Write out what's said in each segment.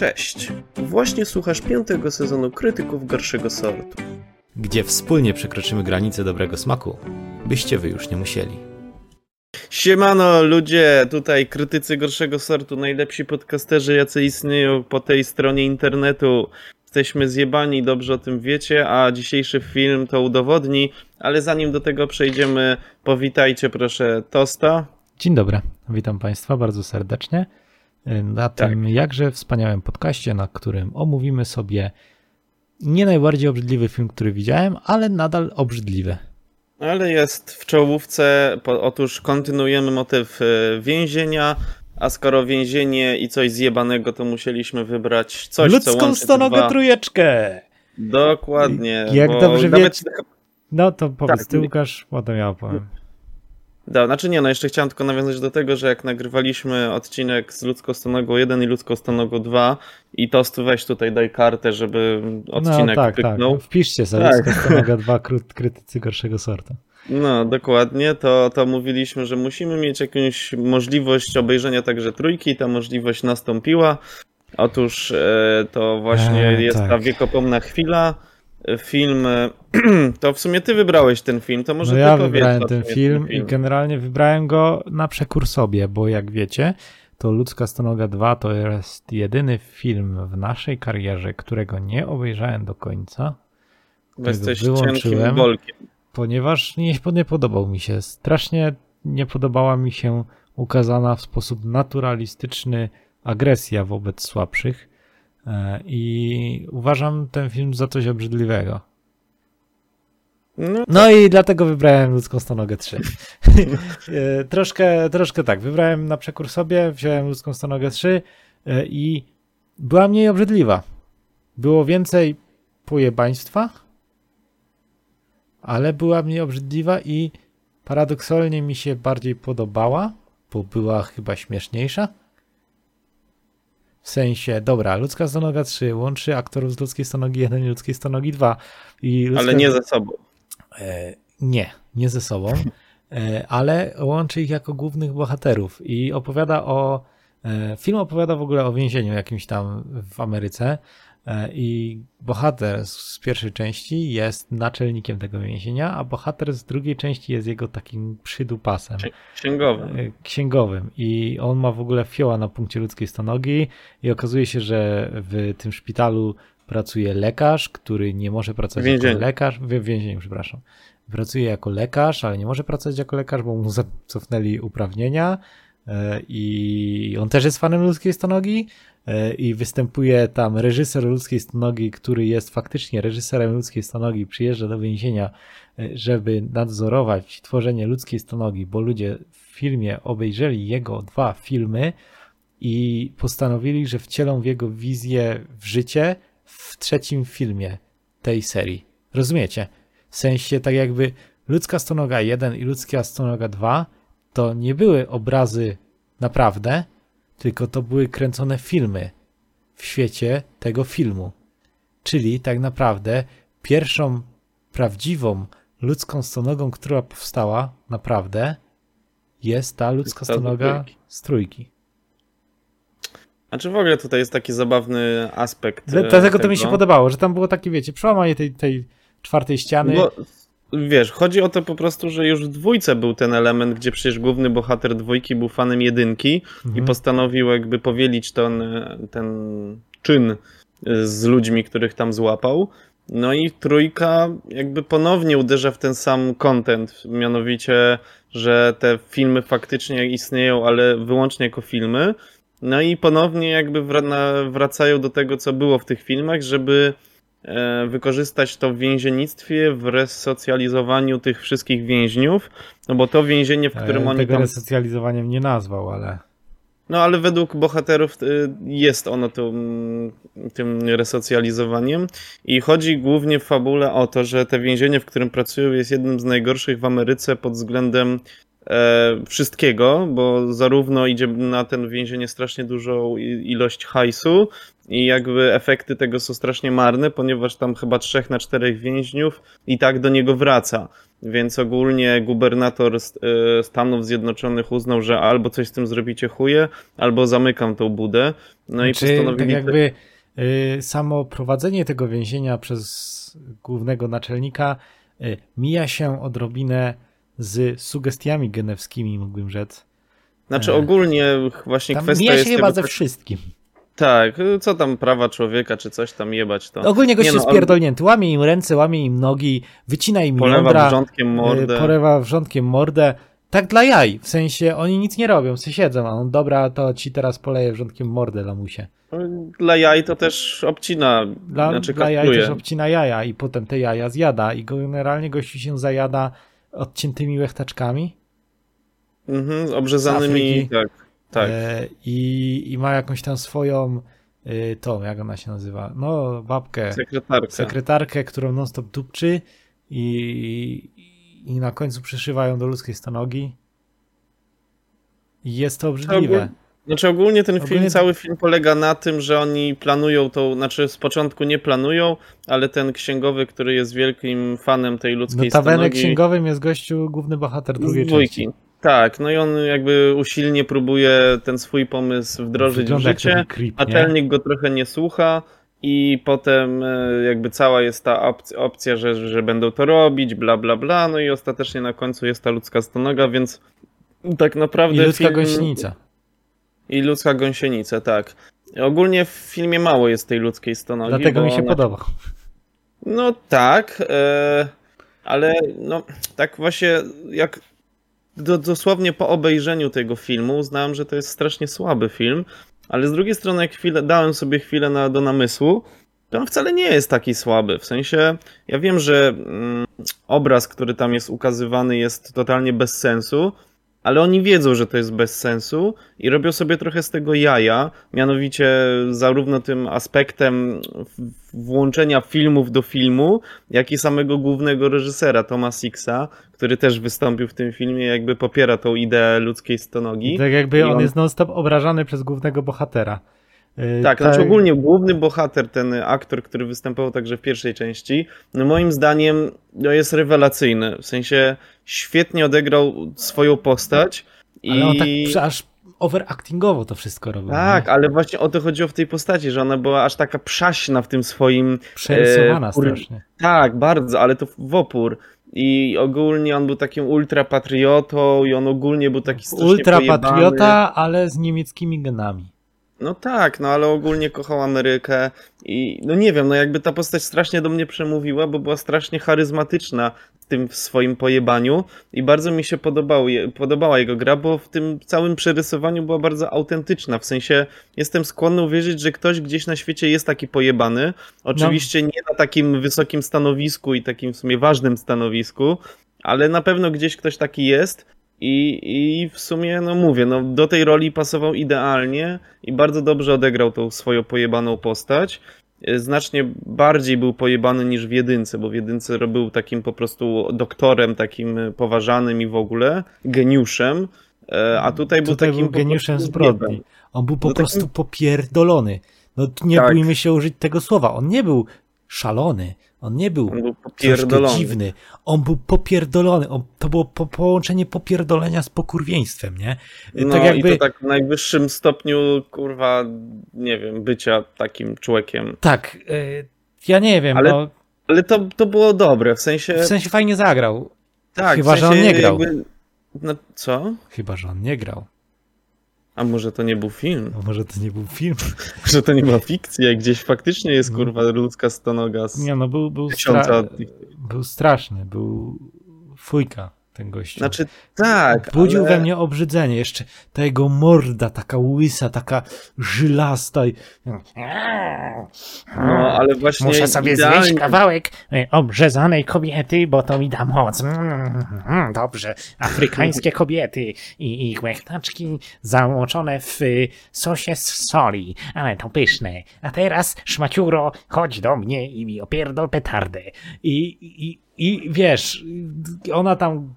Cześć! Właśnie słuchasz piątego sezonu Krytyków Gorszego Sortu. Gdzie wspólnie przekroczymy granicę dobrego smaku, byście wy już nie musieli. Siemano ludzie, tutaj krytycy gorszego sortu, najlepsi podcasterzy jacy istnieją po tej stronie internetu. Jesteśmy zjebani, dobrze o tym wiecie, a dzisiejszy film to udowodni, ale zanim do tego przejdziemy, powitajcie proszę Tosta. Dzień dobry, witam Państwa bardzo serdecznie na Tak. tym jakże wspaniałym podcaście, na którym omówimy sobie nie najbardziej obrzydliwy film, który widziałem, ale nadal obrzydliwy. Ale jest w czołówce, otóż kontynuujemy motyw e, więzienia, a skoro więzienie i coś zjebanego, to musieliśmy wybrać coś, co Ludzką łączy te stonogę dwa. trójeczkę! Dokładnie. Jak dobrze nawet- wiecie- No to powiedz Tak, ty Łukasz, potem ja opowiem. Da, znaczy nie, no jeszcze chciałem tylko nawiązać do tego, że jak nagrywaliśmy odcinek z ludzką stonogą 1 i ludzką stonogą 2 i Tostu weź tutaj daj kartę, żeby odcinek No tak, pyknął. tak. Wpiszcie sobie Tak. Stonoga 2 kró- krytycy gorszego sortu. No, dokładnie, to, to mówiliśmy, że musimy mieć jakąś możliwość obejrzenia także trójki, ta możliwość nastąpiła. Otóż e, to właśnie E, jest tak. ta wiekopomna chwila. Film, e, to w sumie ty wybrałeś ten film, to może No ja wybrałem ten film, ten i generalnie wybrałem go na przekór sobie, bo jak wiecie, to Ludzka Stonoga 2 to jest jedyny film w naszej karierze, którego nie obejrzałem do końca, jesteś cienkim bolkiem. ponieważ nie, nie podobał mi się. Strasznie nie podobała mi się ukazana w sposób naturalistyczny agresja wobec słabszych i uważam ten film za coś obrzydliwego. No, No i dlatego wybrałem ludzką stonogę 3. E, troszkę, troszkę tak, wybrałem na przekór sobie, wziąłem ludzką stonogę 3 e, i była mniej obrzydliwa. Było więcej pojebaństwa, ale była mniej obrzydliwa i paradoksalnie mi się bardziej podobała, bo była chyba śmieszniejsza. W sensie, dobra, ludzka stonoga 3 łączy aktorów z ludzkiej stonogi 1 i ludzkiej stonogi 2. I ludzka... ale nie ze sobą. E, nie, nie ze sobą, e, ale łączy ich jako głównych bohaterów i opowiada o. e, Film opowiada w ogóle o więzieniu jakimś tam w Ameryce. E, I bohater z pierwszej części jest naczelnikiem tego więzienia, a bohater z drugiej części jest jego takim przydupasem. Księ- Księgowy. e, księgowym. I on ma w ogóle fioła na punkcie ludzkiej stonogi i okazuje się, że w tym szpitalu pracuje lekarz, który nie może pracować jako lekarz, w więzieniu, przepraszam. Pracuje jako lekarz, ale nie może pracować jako lekarz, bo mu cofnęli uprawnienia. E, i on też jest fanem ludzkiej stonogi e, i występuje tam reżyser ludzkiej stonogi, który jest faktycznie reżyserem ludzkiej stonogi, przyjeżdża do więzienia, e, żeby nadzorować tworzenie ludzkiej stonogi, bo ludzie w filmie obejrzeli jego dwa filmy i postanowili, że wcielą w jego wizję w życie w trzecim filmie tej serii. Rozumiecie? W sensie tak jakby ludzka stonoga 1 i ludzka stonoga 2 to nie były obrazy naprawdę, tylko to były kręcone filmy w świecie tego filmu. Czyli tak naprawdę pierwszą prawdziwą ludzką stonogą, która powstała naprawdę jest ta ludzka z stonoga trójki. z trójki. Znaczy w ogóle tutaj jest taki zabawny aspekt. Dla- Dlatego to mi się tego. podobało, że tam było takie, wiecie, przełamanie tej, tej czwartej ściany. Bo wiesz, chodzi o to po prostu, że już w dwójce był ten element, gdzie przecież główny bohater dwójki był fanem jedynki i Mhm. postanowił jakby powielić ten, ten czyn z ludźmi, których tam złapał. No i trójka jakby ponownie uderza w ten sam content, mianowicie, że te filmy faktycznie istnieją, ale wyłącznie jako filmy. No i ponownie jakby wracają do tego, co było w tych filmach, żeby e, wykorzystać to w więziennictwie, w resocjalizowaniu tych wszystkich więźniów, no bo to więzienie, w którym E, oni Tego tam... resocjalizowaniem nie nazwał, ale No ale według bohaterów y, jest ono tym, tym resocjalizowaniem. I chodzi głównie w fabule o to, że te więzienie, w którym pracują jest jednym z najgorszych w Ameryce pod względem e, wszystkiego, bo zarówno idzie na ten więzienie strasznie dużą ilość hajsu i jakby efekty tego są strasznie marne, ponieważ tam chyba trzech na czterech więźniów i tak do niego wraca. więc ogólnie gubernator e, Stanów Zjednoczonych uznał, że albo coś z tym zrobicie chuje, albo zamykam tą budę. No i Czy postanowili... tak jakby y, samo prowadzenie tego więzienia przez głównego naczelnika y, mija się odrobinę z sugestiami genewskimi, mógłbym rzec. Znaczy e, ogólnie właśnie Tam kwestia mija się jest chyba ze tak- wszystkim. Tak, co tam prawa człowieka, czy coś tam jebać to. Ogólnie gość Nie jest no. Łamie im ręce, łamie im nogi, wycina im Polewa jądra, wrzątkiem mordę. y, porywa wrzątkiem mordę. Tak dla jaj, w sensie oni nic nie robią, se siedzą, a on dobra, to ci teraz poleje wrzątkiem mordę lamusie. Dla jaj to też obcina, Dla, znaczy dla jaj też obcina jaja i potem te jaja zjada i generalnie gościu się zajada odciętymi łechtaczkami Mhm, z obrzezanymi, tak, tak. e, i, i ma jakąś tam swoją y, tą, jak ona się nazywa, no babkę, Sekretarka. sekretarkę, którą non stop dupczy i, i na końcu przyszywają do ludzkiej stonogi i jest to obrzydliwe. Znaczy ogólnie ten film, Ogólnie- cały film polega na tym, że oni planują tą, znaczy z początku nie planują, ale ten księgowy, który jest wielkim fanem tej ludzkiej Notabene stonogi... księgowym jest gościu główny bohater drugiej dwójki. części. Tak, no i on jakby usilnie próbuje ten swój pomysł wdrożyć Wygląda w życie. creep? Naczelnik go trochę nie słucha i potem e, jakby cała jest ta opcja, opcja że, że będą to robić, bla bla bla, no i ostatecznie na końcu jest ta ludzka stonoga, więc tak I naprawdę ludzka film... gąsienica. I ludzka gąsienica, tak. Ogólnie w filmie mało jest tej ludzkiej stonogi. Dlatego mi się ona- podoba. No tak, e, ale no tak właśnie jak do, dosłownie po obejrzeniu tego filmu uznałem, że to jest strasznie słaby film, ale z drugiej strony jak chwilę, dałem sobie chwilę na, do namysłu, to on wcale nie jest taki słaby. W sensie, ja wiem, że mm, obraz, który tam jest ukazywany jest totalnie bez sensu, ale oni wiedzą, że to jest bez sensu i robią sobie trochę z tego jaja, mianowicie zarówno tym aspektem włączenia filmów do filmu, jak i samego głównego reżysera Toma Sixa, który też wystąpił w tym filmie, jakby popiera tą ideę ludzkiej stonogi. Tak jakby on, on- jest non-stop obrażany przez głównego bohatera. Yy, Tak, znaczy ogólnie główny bohater, ten aktor, który występował także w pierwszej części, no moim zdaniem no jest rewelacyjny. W sensie świetnie odegrał swoją postać. I... Ale on tak aż overactingowo to wszystko robił. Tak, nie? ale właśnie o to chodziło w tej postaci, że ona była aż taka przaśna w tym swoim. Przerysowana e, strasznie. Tak, bardzo, ale to w opór. I ogólnie on był takim ultrapatriotą i on ogólnie był taki strasznie Ultra pojebany. patriota, ale z niemieckimi genami. No tak, no ale ogólnie kochał Amerykę i no nie wiem, no jakby ta postać strasznie do mnie przemówiła, bo była strasznie charyzmatyczna w tym swoim pojebaniu i bardzo mi się podobał, podobała jego gra, bo w tym całym przerysowaniu była bardzo autentyczna, w sensie jestem skłonny uwierzyć, że ktoś gdzieś na świecie jest taki pojebany, oczywiście nie na takim wysokim stanowisku i takim w sumie ważnym stanowisku, ale na pewno gdzieś ktoś taki jest i, i w sumie, no mówię, no do tej roli pasował idealnie i bardzo dobrze odegrał tą swoją pojebaną postać. E, Znacznie bardziej był pojebany niż w jedynce, bo w jedynce był takim po prostu doktorem, takim e, poważanym i w ogóle geniuszem, e, a tutaj był Tutaj takim był geniuszem zbrodni. On był po No takim- prostu popierdolony. No nie Tak. bójmy się użyć tego słowa. On nie był szalony. On nie był On był popierdolony. dziwny. On był popierdolony. On, to było po, połączenie popierdolenia z pokurwieństwem, nie? No tak jakby... i to tak w najwyższym stopniu, kurwa, nie wiem, bycia takim człowiekiem. Tak, y, ja nie wiem, Ale- no, Ale to, to było dobre, w sensie... w sensie fajnie zagrał. tak, chyba, w że sensie on nie grał. Jakby, no co? Chyba, że on nie grał. A może to nie był film? A może to nie był film? Że to nie była fikcja i gdzieś faktycznie jest kurwa ludzka stonoga z Nie, no był, był, stra... był straszny, był fujka ten gościu. Znaczy tak, Budził ale... we mnie obrzydzenie. Jeszcze ta jego morda, taka łysa, taka żylasta. i- No, ale właśnie Muszę sobie idealnie... zjeść kawałek e, obrzezanej kobiety, bo to mi da moc. Mm, mm, dobrze. Afrykańskie kobiety i ich łechtaczki zamoczone w y, sosie z soli. Ale to pyszne. A teraz, szmaciuro, chodź do mnie i mi opierdol petardę. I, i, i wiesz, ona tam.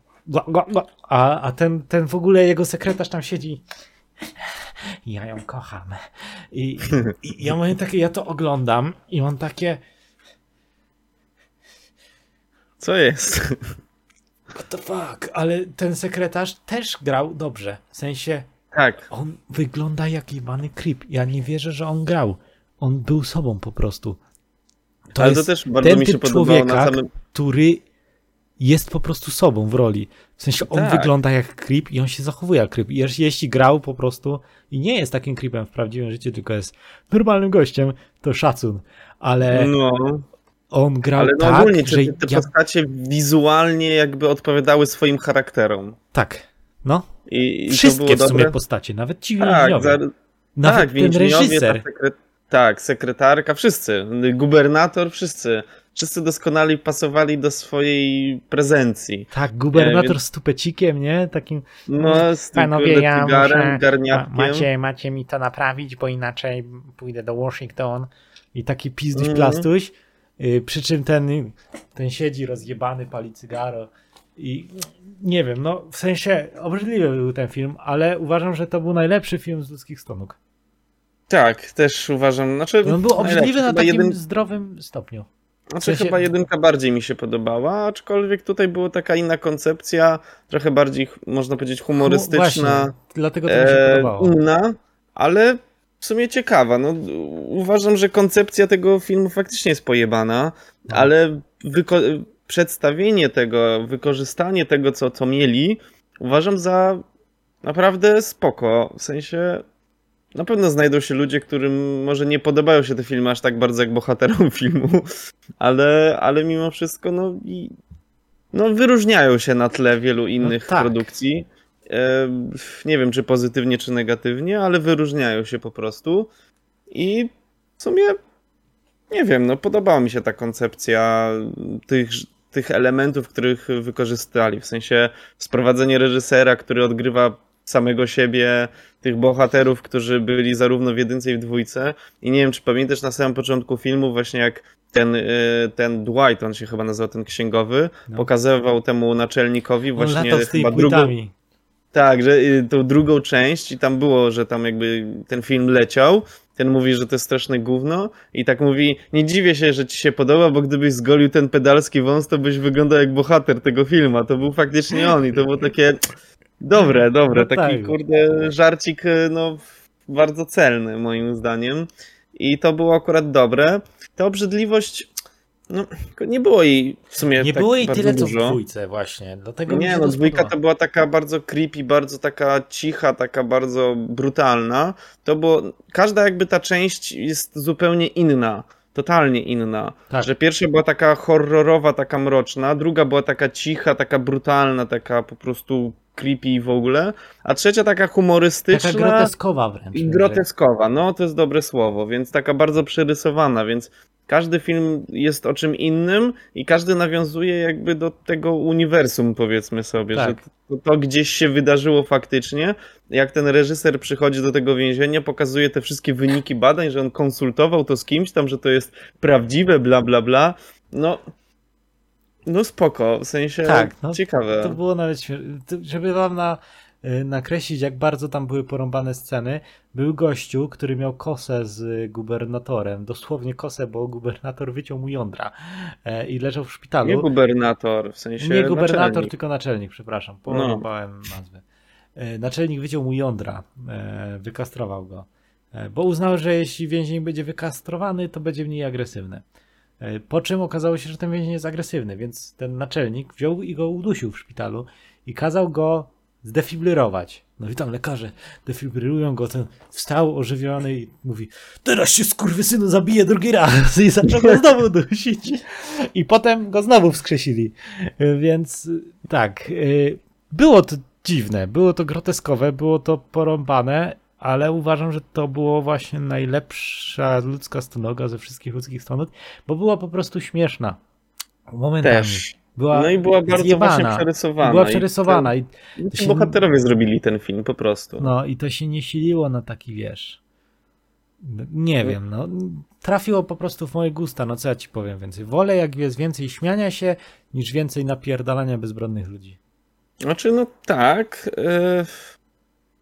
A, a ten, ten w ogóle jego sekretarz tam siedzi. Ja ją kocham. I, i ja mam takie, ja to oglądam i mam takie. Co jest? What the fuck? Ale ten sekretarz też grał dobrze. W sensie, Tak. on wygląda jak jebany creep. Ja nie wierzę, że on grał. On był sobą po prostu. To Ale jest to też bardzo ten mi się podobało na samym... który jest po prostu sobą w roli. W sensie on Tak. wygląda jak creep i on się zachowuje jak creep. Jeśli- jeśli grał po prostu i nie jest takim creepem w prawdziwym życiu, tylko jest normalnym gościem, to szacun. Ale No, on grał ale no tak, ogólnie że te, te ja... postacie wizualnie jakby odpowiadały swoim charakterom. Tak, no. I, i Wszystkie w sumie dobre. postacie, nawet ci Tak, więźniowie. za, Nawet tak, ten reżyser. Sekre... Tak, sekretarka, wszyscy. Gubernator, wszyscy. Wszyscy doskonale pasowali do swojej prezencji. Tak, gubernator więc- z tupecikiem, nie? Takim. No, z tym Panowie, ja muszę- garniatkiem. macie, macie mi to naprawić, bo inaczej pójdę do Washington. I taki pizduś Mhm. plastuś. Y, przy czym ten, ten siedzi rozjebany, pali cygaro. I nie wiem, no w sensie obrzydliwy był ten film, ale uważam, że to był najlepszy film z ludzkich stonóg. Tak, też uważam. Znaczy, on był obrzydliwy na takim jeden- zdrowym stopniu. Znaczy W sensie- chyba jedynka bardziej mi się podobała, aczkolwiek tutaj była taka inna koncepcja, trochę bardziej, można powiedzieć, humorystyczna, dlatego to mi się e, podobało. inna, ale w sumie ciekawa. No, uważam, że koncepcja tego filmu faktycznie jest pojebana, No. ale przedstawienie tego, wykorzystanie tego, co, co mieli, uważam za naprawdę spoko. W sensie na pewno znajdą się ludzie, którym może nie podobają się te filmy aż tak bardzo jak bohaterom filmu, ale, ale mimo wszystko no, i, no wyróżniają się na tle wielu innych tak. produkcji. E, nie wiem, czy pozytywnie, czy negatywnie, ale wyróżniają się po prostu. I w sumie nie wiem, no podobała mi się ta koncepcja tych, tych elementów, których wykorzystali. W sensie sprowadzenie reżysera, który odgrywa samego siebie, tych bohaterów, którzy byli zarówno w jedynce i w dwójce. I nie wiem, czy pamiętasz na samym początku filmu, właśnie jak ten, y, ten Dwight, on się chyba nazywał ten księgowy, No. pokazywał temu naczelnikowi właśnie chyba drugą, tak, że y, tą drugą część i tam było, że tam jakby ten film leciał. Ten mówi, że to jest straszne gówno i tak mówi, nie dziwię się, że ci się podoba, bo gdybyś zgolił ten pedalski wąs, to byś wyglądał jak bohater tego filmu. To był faktycznie on i to było takie dobre, dobre, No taki tak. kurde żarcik, y, no bardzo celny moim zdaniem. I to było akurat dobre. Ta obrzydliwość, no nie było jej w sumie Nie tak było jej tyle, co w dużo. dwójce właśnie. Dlatego Nie, no dwójka to była taka bardzo creepy, bardzo taka cicha, taka bardzo brutalna. To było, każda jakby ta część jest zupełnie inna, totalnie inna. Tak. Że pierwsza była taka horrorowa, taka mroczna, druga była taka cicha, taka brutalna, taka po prostu creepy w ogóle, a trzecia taka humorystyczna. Taka groteskowa wręcz. I groteskowa, no to jest dobre słowo, więc taka bardzo przerysowana, więc każdy film jest o czym innym i każdy nawiązuje jakby do tego uniwersum, powiedzmy sobie, Tak. że to, to gdzieś się wydarzyło faktycznie. Jak ten reżyser przychodzi do tego więzienia, pokazuje te wszystkie wyniki badań, że on konsultował to z kimś tam, że to jest prawdziwe, bla bla bla. No, no spoko, w sensie Tak, no, ciekawe. To było nawet żeby wam na, y, nakreślić, jak bardzo tam były porąbane sceny. Był gościu, który miał kosę z gubernatorem. Dosłownie kosę, bo gubernator wyciął mu jądra e, i leżał w szpitalu. Nie gubernator, w sensie Nie gubernator, naczelnik. tylko naczelnik, przepraszam. No. Porąbałem nazwę. E, Naczelnik wyciął mu jądra, e, wykastrował go, bo uznał, że jeśli więzień będzie wykastrowany, to będzie mniej agresywny. E, Po czym okazało się, że ten więzień jest agresywny, więc ten naczelnik wziął i go udusił w szpitalu i kazał go zdefibrylować. No i tam lekarze defibrylują go, ten wstał ożywiony i mówi teraz się skurwysynu zabije drugi raz i zaczął go znowu dusić. I potem go znowu wskrzesili. E, Więc tak, y, było to dziwne, było to groteskowe, było to porąbane, ale uważam, że to było właśnie najlepsza ludzka stonoga ze wszystkich ludzkich stonog, bo była po prostu śmieszna. Momentami. Też. Była No i była bardzo zjebana. właśnie przerysowana. Była I przerysowana i, ten- to się- Bohaterowie zrobili ten film po prostu. no, i to się nie siliło na taki, wiesz, nie wiem, no, trafiło po prostu w moje gusta, no co ja ci powiem więcej. Wolę jak jest więcej śmiania się, niż więcej napierdalania bezbronnych ludzi. Znaczy, no tak. e,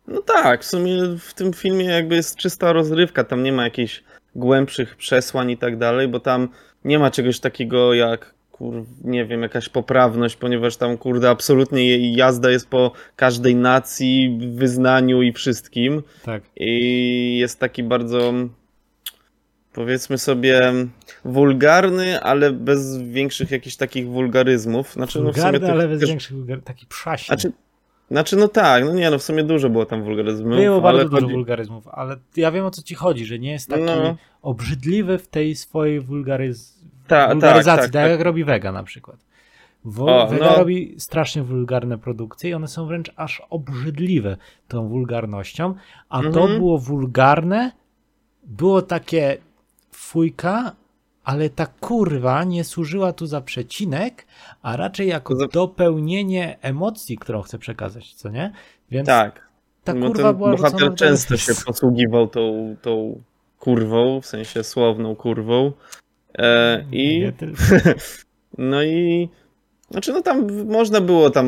No tak, w sumie w tym filmie jakby jest czysta rozrywka, tam nie ma jakichś głębszych przesłań i tak dalej, bo tam nie ma czegoś takiego jak kur, nie wiem, jakaś poprawność, ponieważ tam, kurde, absolutnie jazda jest po każdej nacji, wyznaniu i wszystkim. Tak. I jest taki bardzo, powiedzmy sobie, wulgarny, ale bez większych jakichś takich wulgaryzmów. Znaczy, no w sumie Wulgarny, to- ale bez też- większych taki przaśny. Znaczy, znaczy, no tak, no nie, no w sumie dużo było tam wulgaryzmów. Było bardzo dużo chodzi- wulgaryzmów, ale ja wiem o co ci chodzi, że nie jest taki No. obrzydliwy w tej swojej wulgaryz... Ta- tak, wulgaryzacji, tak, tak, tak. jak robi Vega na przykład. Wo- O, Vega no. robi strasznie wulgarne produkcje i one są wręcz aż obrzydliwe tą wulgarnością, a to Mhm. było wulgarne, było takie fujka, ale ta kurwa nie służyła tu za przecinek, a raczej jako dopełnienie emocji, którą chce przekazać, co nie? Więc Tak. ta Bo kurwa była bohater często się posługiwał tą, tą kurwą, w sensie słowną kurwą. E, I no i znaczy no tam można było tam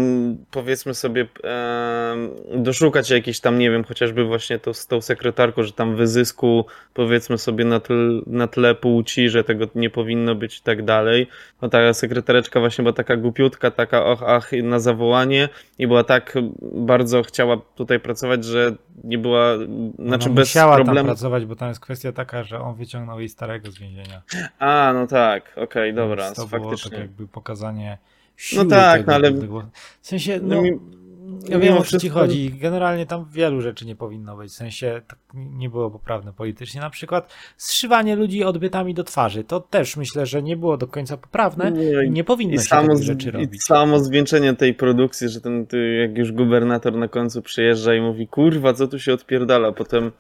powiedzmy sobie e, doszukać jakiejś tam, nie wiem, chociażby właśnie to, z tą sekretarką, że tam wyzysku powiedzmy sobie na, tle, na tle płci, że tego nie powinno być i tak dalej. No ta sekretareczka właśnie była taka głupiutka, taka och, ach na zawołanie i była tak bardzo chciała tutaj pracować, że nie była, znaczy Ona bez musiała tam problemu. pracować, bo tam jest kwestia taka, że on wyciągnął jej starego z więzienia. A, no tak, okej, dobra, Więc to było faktycznie. tak jakby pokazanie siły tak, tego, no ale- tego. W sensie, No no, ja wiem o co ci chodzi. Generalnie tam wielu rzeczy nie powinno być. W sensie tak nie było poprawne politycznie. Na przykład zszywanie ludzi odbytami do twarzy. To też myślę, że nie było do końca poprawne Nie, i nie powinno I się samo, takich rzeczy I robić. samo zwieńczenie tej produkcji, że ten, jak już gubernator na końcu przyjeżdża i mówi, kurwa, co tu się odpierdala, potem,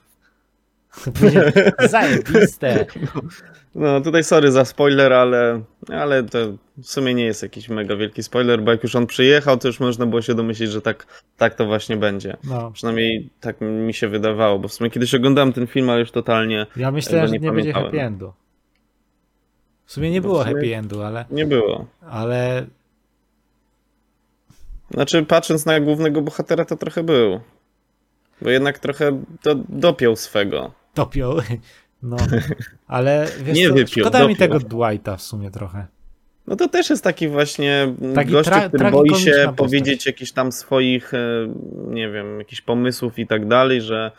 Zajebiste. no tutaj sorry za spoiler, ale, ale to w sumie nie jest jakiś mega wielki spoiler, bo jak już on przyjechał, to już można było się domyślić, że tak, tak to właśnie będzie. No. Przynajmniej tak mi się wydawało, bo w sumie kiedyś oglądałem ten film, ale już totalnie Ja myślałem, że nie nie będzie happy endu. W sumie nie No było sumie- happy endu, ale, nie było. ale Znaczy, patrząc na głównego bohatera, to trochę był. Bo jednak trochę do, dopiął swego. Dopiął. No, ale wiesz Nie co, wypiął, szkoda mi tego Dwighta w sumie trochę. No to też jest taki właśnie Taki gościu, który boi się postać. powiedzieć jakichś tam swoich, e, nie wiem, jakichś pomysłów i tak dalej, że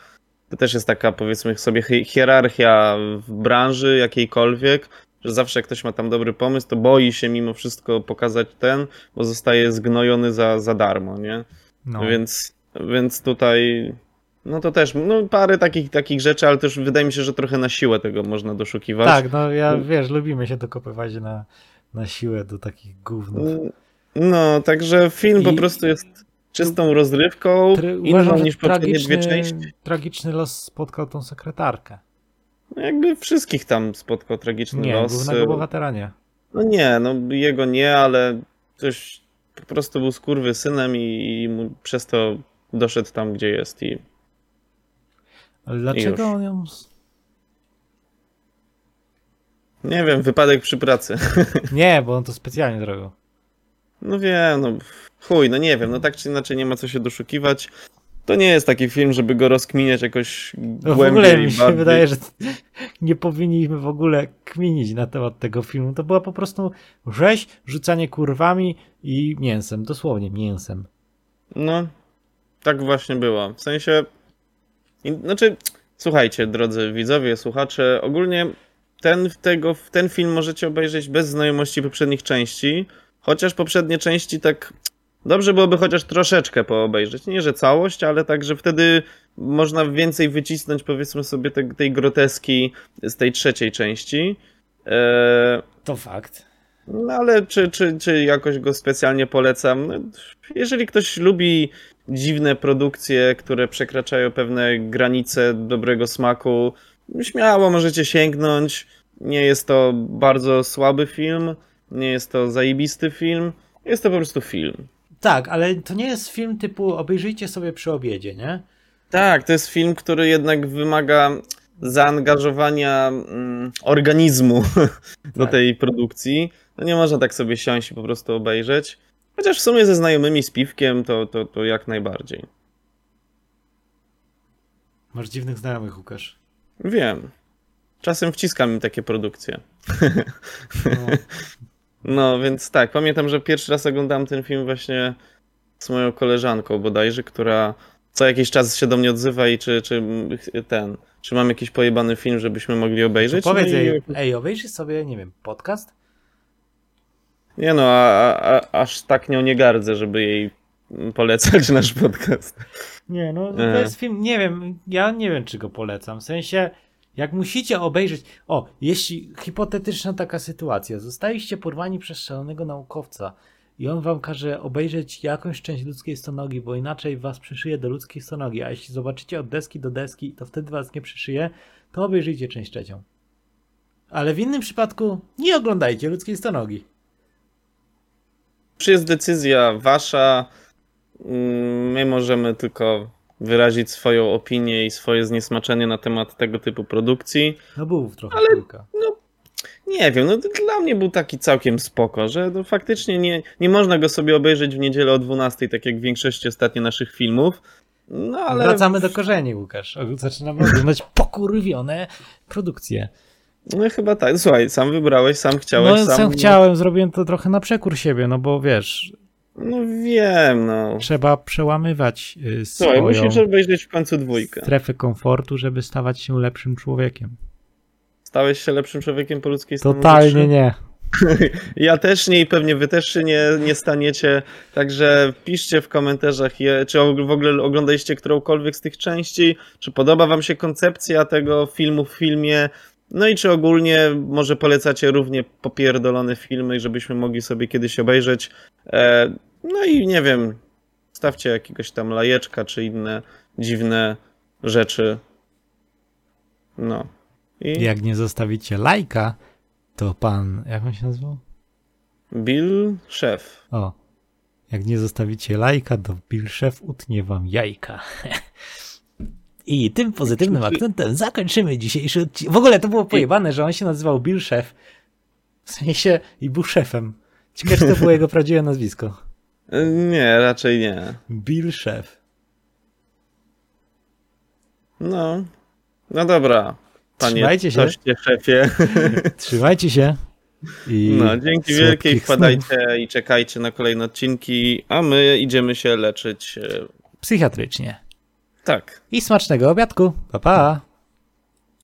to też jest taka powiedzmy sobie hi- hierarchia w branży jakiejkolwiek, że zawsze jak ktoś ma tam dobry pomysł, to boi się mimo wszystko pokazać ten, bo zostaje zgnojony za, za darmo, nie? No. Więc, więc tutaj, no to też, no parę takich, takich rzeczy, ale też wydaje mi się, że trochę na siłę tego można doszukiwać. Tak, no ja wiesz, lubimy się dokopywać na, na siłę do takich gównów. No, także film po I- prostu jest czystą rozrywką, Try- inną Uważam, niż poprzednie dwie tragiczny, części. tragiczny los spotkał tą sekretarkę. No, jakby wszystkich tam spotkał tragiczny Nie, los. głównego bohatera nie. No nie, no jego nie, ale ktoś po prostu był skurwy synem i, i mu przez to doszedł tam, gdzie jest i Ale dlaczego on ją... nie wiem, wypadek przy pracy. Nie, bo on to specjalnie zrobił. No wiem, no chuj, no nie wiem, no tak czy inaczej nie ma co się doszukiwać. To nie jest taki film, żeby go rozkminiać jakoś No w głębiej. ogóle mi się wydaje, że nie powinniśmy w ogóle kminić na temat tego filmu. To była po prostu rzeź, rzucanie kurwami i mięsem. Dosłownie mięsem. No, tak właśnie było. W sensie, znaczy, słuchajcie, drodzy widzowie, słuchacze, ogólnie ten, tego, ten film możecie obejrzeć bez znajomości poprzednich części, chociaż poprzednie części tak dobrze byłoby chociaż troszeczkę poobejrzeć. Nie, że całość, ale tak, że wtedy można więcej wycisnąć, powiedzmy sobie, te, tej groteski z tej trzeciej części. Eee, To fakt. No ale czy, czy, czy jakoś go specjalnie polecam? Jeżeli ktoś lubi dziwne produkcje, które przekraczają pewne granice dobrego smaku, śmiało możecie sięgnąć. Nie jest to bardzo słaby film, nie jest to zajebisty film, jest to po prostu film. Tak, ale to nie jest film typu obejrzyjcie sobie przy obiedzie, nie? Tak, to jest film, który jednak wymaga zaangażowania mm, organizmu do Tak. tej produkcji. No nie można tak sobie siąść i po prostu obejrzeć. Chociaż w sumie ze znajomymi z piwkiem to, to, to jak najbardziej. Masz dziwnych znajomych, Łukasz. Wiem. Czasem wciskam im takie produkcje. No, No, więc tak, pamiętam, że pierwszy raz oglądałem ten film właśnie z moją koleżanką bodajże, która co jakiś czas się do mnie odzywa i czy, czy ten, czy mam jakiś pojebany film, żebyśmy mogli obejrzeć. To powiedz no i, jej, ej, obejrzyj sobie, nie wiem, podcast? Nie no, a, a, aż tak nią nie gardzę, żeby jej polecać nasz podcast. Nie, no to E. jest film, nie wiem, ja nie wiem, czy go polecam. W sensie, jak musicie obejrzeć. O, jeśli hipotetyczna taka sytuacja, zostaliście porwani przez szalonego naukowca i on wam każe obejrzeć jakąś część ludzkiej stonogi, bo inaczej was przyszyje do ludzkiej stonogi, a jeśli zobaczycie od deski do deski, to wtedy was nie przyszyje, to obejrzyjcie część trzecią. Ale w innym przypadku nie oglądajcie ludzkiej stonogi. Czy jest decyzja wasza, mm, my możemy tylko wyrazić swoją opinię i swoje zniesmaczenie na temat tego typu produkcji. No był trochę Ale- trójka. Nie wiem, no dla mnie był taki całkiem spoko, że no faktycznie nie, nie można go sobie obejrzeć w niedzielę o 12, tak jak w większości ostatnio naszych filmów. No ale Wracamy do korzeni, Łukasz. Zaczynamy oglądać pokurwione produkcje. no chyba tak. Słuchaj, sam wybrałeś, sam chciałeś, no, sam... sam chciałem, zrobiłem to trochę na przekór siebie, no bo wiesz, No wiem, no. trzeba przełamywać y, Słuchaj, musisz obejrzeć w końcu dwójkę. strefę komfortu, żeby stawać się lepszym człowiekiem. Stałeś się lepszym człowiekiem po ludzkiej stronie. Totalnie nie. Ja też nie i pewnie wy też się nie, nie staniecie, także piszcie w komentarzach, je, czy w ogóle oglądaliście którąkolwiek z tych części, czy podoba wam się koncepcja tego filmu w filmie, no i czy ogólnie może polecacie równie popierdolone filmy, żebyśmy mogli sobie kiedyś obejrzeć. E, no i nie wiem, stawcie jakiegoś tam lajeczka, czy inne dziwne rzeczy. No. I Jak nie zostawicie lajka, to pan, jak on się nazywał? Bill Szef. O, jak nie zostawicie lajka, to Bill Szef utnie wam jajka. I tym pozytywnym akcentem zakończymy dzisiejszy odcinek. W ogóle to było pojebane, że on się nazywał Bill Szef. W sensie i był szefem. Ciekawe, czy to było jego prawdziwe nazwisko. Nie, raczej nie. Bill Szef. No. No dobra. Panie Trzymajcie się. toście, szefie. Trzymajcie się. I No, dzięki wielkiej. snów. Wpadajcie i czekajcie na kolejne odcinki, a my idziemy się leczyć. e, Psychiatrycznie. Tak. I smacznego obiadku. Pa, pa.